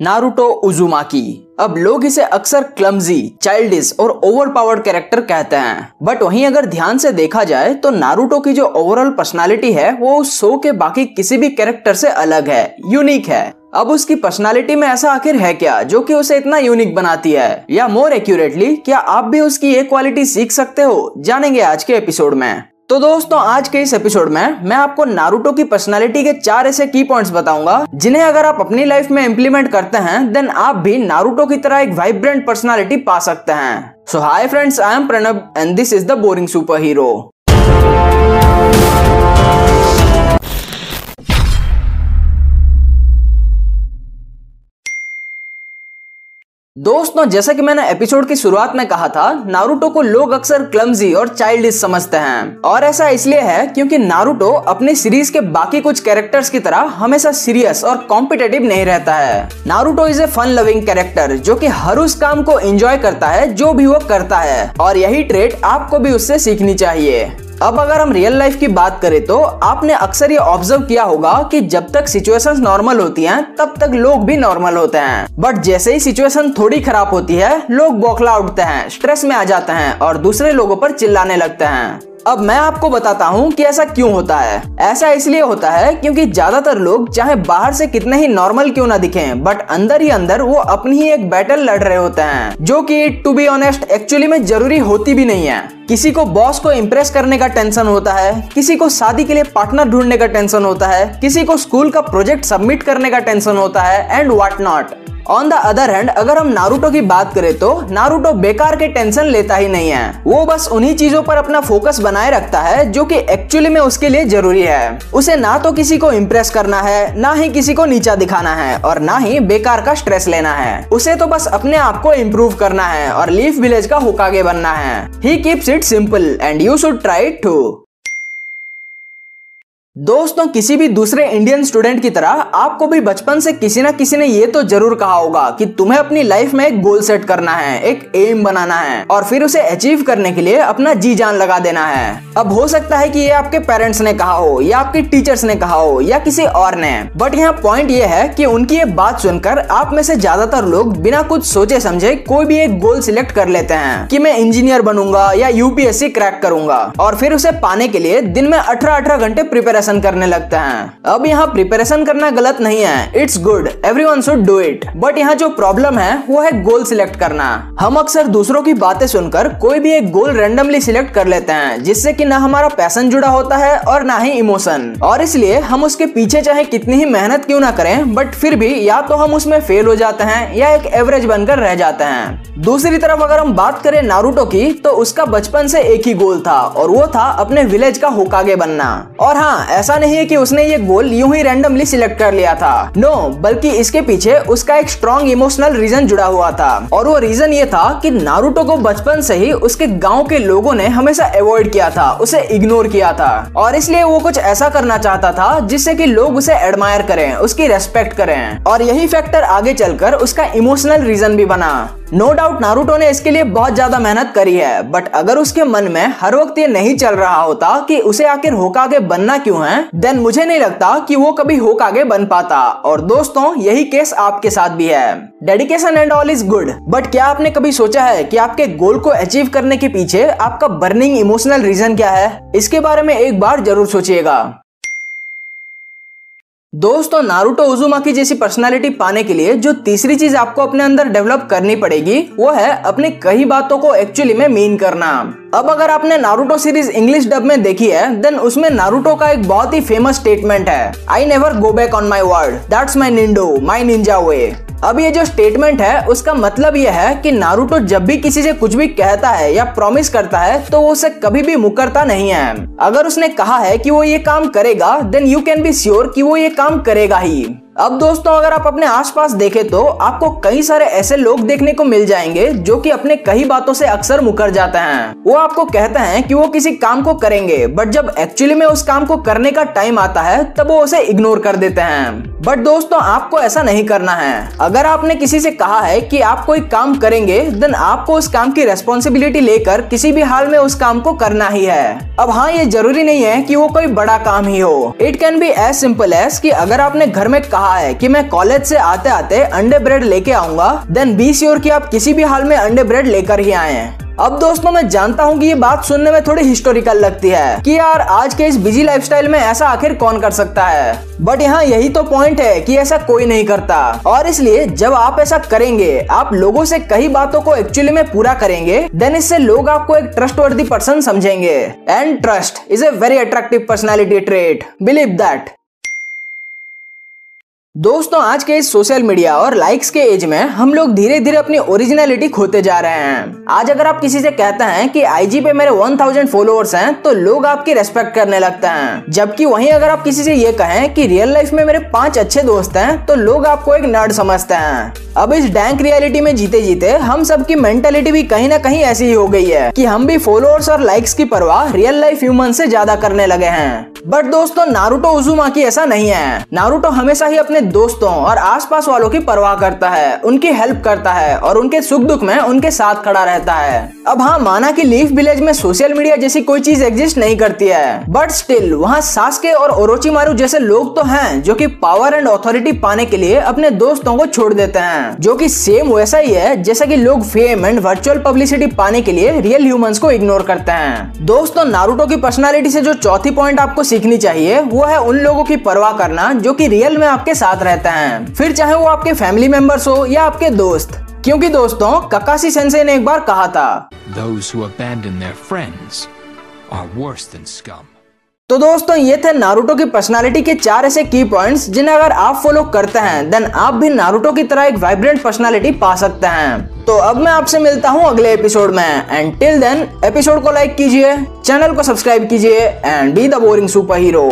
Naruto उजुमाकी अब लोग इसे अक्सर क्लमजी चाइल्डिस और ओवर पावर्ड कैरेक्टर कहते हैं। बट वहीं अगर ध्यान से देखा जाए तो नारुतो की जो ओवरऑल पर्सनालिटी है, वो उस शो के बाकी किसी भी कैरेक्टर से अलग है यूनिक है। अब उसकी पर्सनालिटी में ऐसा आखिर है क्या, जो कि उसे इतना यूनिक बनाती है? या मोर एक्यूरेटली क्या आप भी उसकी ये क्वालिटी सीख सकते हो? जानेंगे आज के एपिसोड में। तो दोस्तों, आज के इस एपिसोड में मैं आपको नारुतो की पर्सनालिटी के चार ऐसे की पॉइंट्स बताऊँगा, जिन्हें अगर आप अपनी लाइफ में इंप्लीमेंट करते हैं देन आप भी नारुतो की तरह एक वाइब्रेंट पर्सनालिटी पा सकते हैं। So hi friends I am Pranab and this is the boring super hero दोस्तों, जैसा कि मैंने एपिसोड की शुरुआत में कहा था नारुतो को लोग अक्सर क्लमजी और चाइल्डिश समझते हैं। और ऐसा इसलिए है क्योंकि नारुतो अपने सीरीज़ के बाकी कुछ कैरेक्टर्स की तरह हमेशा सीरियस और कॉम्पिटेटिव नहीं रहता है। Naruto is a fun loving character जो कि हर उस काम को एंजॉय करता है, जो भी वो करता है। और यही ट्रेट आपको भी उससे सीखनी चाहिए। अब अगर हम रियल लाइफ की बात करें तो आपने अक्सर ये ऑब्ज़र्व किया होगा कि जब तक सिचुएशंस नॉर्मल होती हैं, तब तक लोग भी नॉर्मल होते हैं। बट जैसे ही सिचुएशन थोड़ी खराब होती है, लोग बौखला उठते हैं स्ट्रेस में आ जाते हैं और दूसरे लोगों पर चिल्लाने लगते हैं। अब मैं आपको बताता हूँ कि ऐसा क्यों होता है। ऐसा इसलिए होता है क्योंकि ज़्यादातर लोग चाहे बाहर से कितने ही नॉर्मल क्यों ना दिखें बट अंदर ही अंदर वो अपनी ही एक बैटल लड़ रहे होते हैं, जो कि टू बी ऑनेस्ट एक्चुअली में ज़रूरी होती भी नहीं है। किसी को बॉस को इम्प्रेस करने का टेंशन होता है, किसी को शादी के लिए पार्टनर ढूँढने का टेंशन होता है, किसी को स्कूल का प्रोजेक्ट सबमिट करने का टेंशन होता है and what not on the other hand अगर हम नारुतो की बात करें तो नारुतो बेकार के टेंशन लेता ही नहीं है। वो बस उन्हीं चीज़ों पर अपना फोकस बनाए रखता है, जो कि एक्चुअली में उसके लिए ज़रूरी है। उसे ना तो किसी को इम्प्रेस करना है, ना ही किसी को नीचा दिखाना है, और ना ही बेकार का स्ट्रेस लेना है। उसे तो बस अपने आप को इम्प्रूव करना है, और लीफ विलेज का हुकागे बनना है। He keeps it simple and you should try to दोस्तों, किसी भी दूसरे इंडियन स्टूडेंट की तरह आपको भी बचपन से किसी ना किसी ने ये तो ज़रूर कहा होगा कि तुम्हें अपनी लाइफ में एक गोल सेट करना है, एक एम बनाना है और फिर उसे अचीव करने के लिए अपना जी जान लगा देना है। अब हो सकता है कि ये आपके पेरेंट्स ने कहा हो, या आपके टीचर्स ने कहा हो, या किसी और ने। बट यहाँ पॉइंट ये है कि उनकी ये बात सुनकर आप में से ज़्यादातर लोग बिना कुछ सोचे समझे कोई भी एक गोल सिलेक्ट कर लेते हैं कि मैं इंजीनियर बनूँगा या यूपीएससी क्रैक करूँगा और फिर उसे पाने के लिए दिन में अठारह अठारह घंटे प्रिपेरेशन प्रिपरेशन करने लगते हैं। अब यहाँ प्रिपरेशन करना गलत नहीं है। It's good everyone should do it but यहाँ जो प्रॉब्लम है, वो है गोल सिलेक्ट करना। हम अक्सर दूसरों की बातें सुनकर कोई भी एक गोल रेंडमली सिलेक्ट कर लेते हैं, जिससे कि ना हमारा पैसन जुड़ा होता है और ना ही इमोशन और इसलिए हम उसके पीछे चाहे कितनी ही मेहनत क्यों ना करें बट फिर भी या तो हम उसमें फेल हो जाते हैं या एक एवरेज बनकर रह जाते हैं। दूसरी तरफ़ अगर हम बात करें नारुतो की तो उसका बचपन से एक ही गोल था, और वो था अपने विलेज का होकागे बनना। और हाँ ऐसा नहीं है कि उसने ये गोल यूँ ही रैंडमली सिलेक्ट कर लिया था। नो no, बल्कि इसके पीछे उसका एक स्ट्रॉन्ग इमोशनल रीजन जुड़ा हुआ था। और वो रीजन ये था कि नारुतो को बचपन से ही उसके गाँव के लोगों ने हमेशा अवॉइड किया था उसे इग्नोर किया था। और इसलिए वो कुछ ऐसा करना चाहता था जिससे कि लोग उसे एडमायर करें उसकी रेस्पेक्ट करें। और यही फैक्टर आगे चलकर उसका इमोशनल रीजन भी बना। नो डाउट नारूटो ने इसके लिए बहुत ज़्यादा मेहनत करी है बट अगर उसके मन में हर वक्त ये नहीं चल रहा होता कि उसे आखिर होकागे बनना क्यों है देन मुझे नहीं लगता कि वो कभी होकागे बन पाता। और दोस्तों, यही केस आपके साथ भी है। Dedication and all is good but क्या आपने कभी सोचा है कि आपके गोल को अचीव करने के पीछे आपका बर्निंग इमोशनल रीजन क्या है? इसके बारे में एक बार ज़रूर सोचिएगा। दोस्तों नारुतो उजुमा की जैसी पर्सनालिटी पाने के लिए जो तीसरी चीज़ आपको अपने अंदर डेवलप करनी पड़ेगी, वो है अपनी कई बातों को एक्चुअली में मीन करना। अब अगर आपने नारुतो सीरीज़ इंग्लिश डब में देखी है देन उसमें नारुतो का एक बहुत ही फ़ेमस स्टेटमेंट है। I never go back on my word that's my nindo my ninja way अब ये जो स्टेटमेंट है, उसका मतलब ये है कि नारुतो जब भी किसी से कुछ भी कहता है या प्रॉमिस करता है तो वो उसे कभी भी मुकरता नहीं है। अगर उसने कहा है कि वो ये काम करेगा then you can be sure कि वो ये काम करेगा ही। अब दोस्तों, अगर आप अपने आसपास देखें तो आपको कई सारे ऐसे लोग देखने को मिल जाएँगे जो कि अपने कई बातों से अक्सर मुकर जाते हैं। वो आपको कहते हैं कि वो किसी काम को करेंगे बट जब एक्चुअली में उस काम को करने का टाइम आता है, तब वो उसे इग्नोर कर देते हैं। बट दोस्तों, आपको ऐसा नहीं करना है। अगर आपने किसी से कहा है कि आप कोई काम करेंगे देन आपको उस काम की रेस्पॉन्सिबिलिटी लेकर किसी भी हाल में उस काम को करना ही है। अब हाँ ये ज़रूरी नहीं है कि वो कोई बड़ा काम ही हो। It can be as simple as कि अगर आपने घर में कहा कहा है कि मैं कॉलेज से आते आते अंडे ब्रेड लेके आऊँगा देन बी श्योर कि आप किसी भी हाल में अंडे ब्रेड लेकर ही आए हैं। अब दोस्तों, मैं जानता हूँ कि ये बात सुनने में थोड़ी हिस्टोरिकल लगती है कि यार, आज के इस बिज़ी लाइफस्टाइल में ऐसा आखिर कौन कर सकता है? बट यहाँ यही तो पॉइंट है कि ऐसा कोई नहीं करता। और इसलिए जब आप ऐसा करेंगे, आप लोगों से कई बातों को एक्चुअली में पूरा करेंगे देन इससे लोग आपको एक ट्रस्ट वर्दी पर्सन समझेंगे। And trust is a very attractive personality trait believe that दोस्तों, आज के इस सोशल मीडिया और लाइक्स के एज में हम लोग धीरे धीरे अपनी ओरिजिनलिटी खोते जा रहे हैं। आज अगर आप किसी से कहते हैं कि आईजी पे मेरे 1000 फॉलोअर्स हैं तो लोग आपकी रेस्पेक्ट करने लगते हैं। जबकि वहीं अगर आप किसी से ये कहें कि रियल लाइफ में मेरे पाँच अच्छे दोस्त हैं तो लोग आपको एक नर्ड समझते हैं। अब इस डैंक रियलिटी में जीते जीते हम सब की मेंटेलिटी भी कहीं ना कहीं ऐसी ही हो गई है कि हम भी फॉलोअर्स और लाइक्स की परवाह रियल लाइफ ह्यूमन से ज़्यादा करने लगे हैं। बट दोस्तों नारुतो उजुमा की ऐसा नहीं है। नारुतो हमेशा ही अपने दोस्तों और आसपास वालों की परवाह करता है, उनकी हेल्प करता है और उनके सुख दुख में उनके साथ खड़ा रहता है। अब हाँ माना कि लीफ विलेज में सोशल मीडिया जैसी कोई चीज़ एग्जिस्ट नहीं करती है। बट स्टिल वहाँ सासके और ओरोची मारू जैसे लोग तो हैं, जो कि पावर एंड अथॉरिटी पाने के लिए अपने दोस्तों को छोड़ देते हैं। जो कि सेम वैसा ही है, जैसा कि लोग फेम एंड वर्चुअल पब्लिसिटी पाने के लिए रियल ह्यूमंस को इग्नोर करते हैं। दोस्तों नारुतो की पर्सनालिटी से जो चौथी पॉइंट आपको सीखनी चाहिए, वो है उन लोगों की परवाह करना, जो की रियल में आपके साथ रहते हैं। फिर चाहे वो आपके फैमिली मेंबर्स हो या आपके दोस्त। क्योंकि दोस्तों ककासी सेंसे ने एक बार कहा था। Those who abandon their friends are worse than scum. तो दोस्तों ये थे नारुतो की पर्सनालिटी के चार ऐसे की पॉइंट्स जिन्हें अगर आप फॉलो करते हैं देन आप भी नारुतो की तरह एक वाइब्रेंट पर्सनालिटी पा सकते हैं। तो अब मैं आपसे मिलता हूँ अगले एपिसोड में। एंड टिल देन एपिसोड को लाइक कीजिए चैनल को सब्सक्राइब कीजिए and be the boring super hero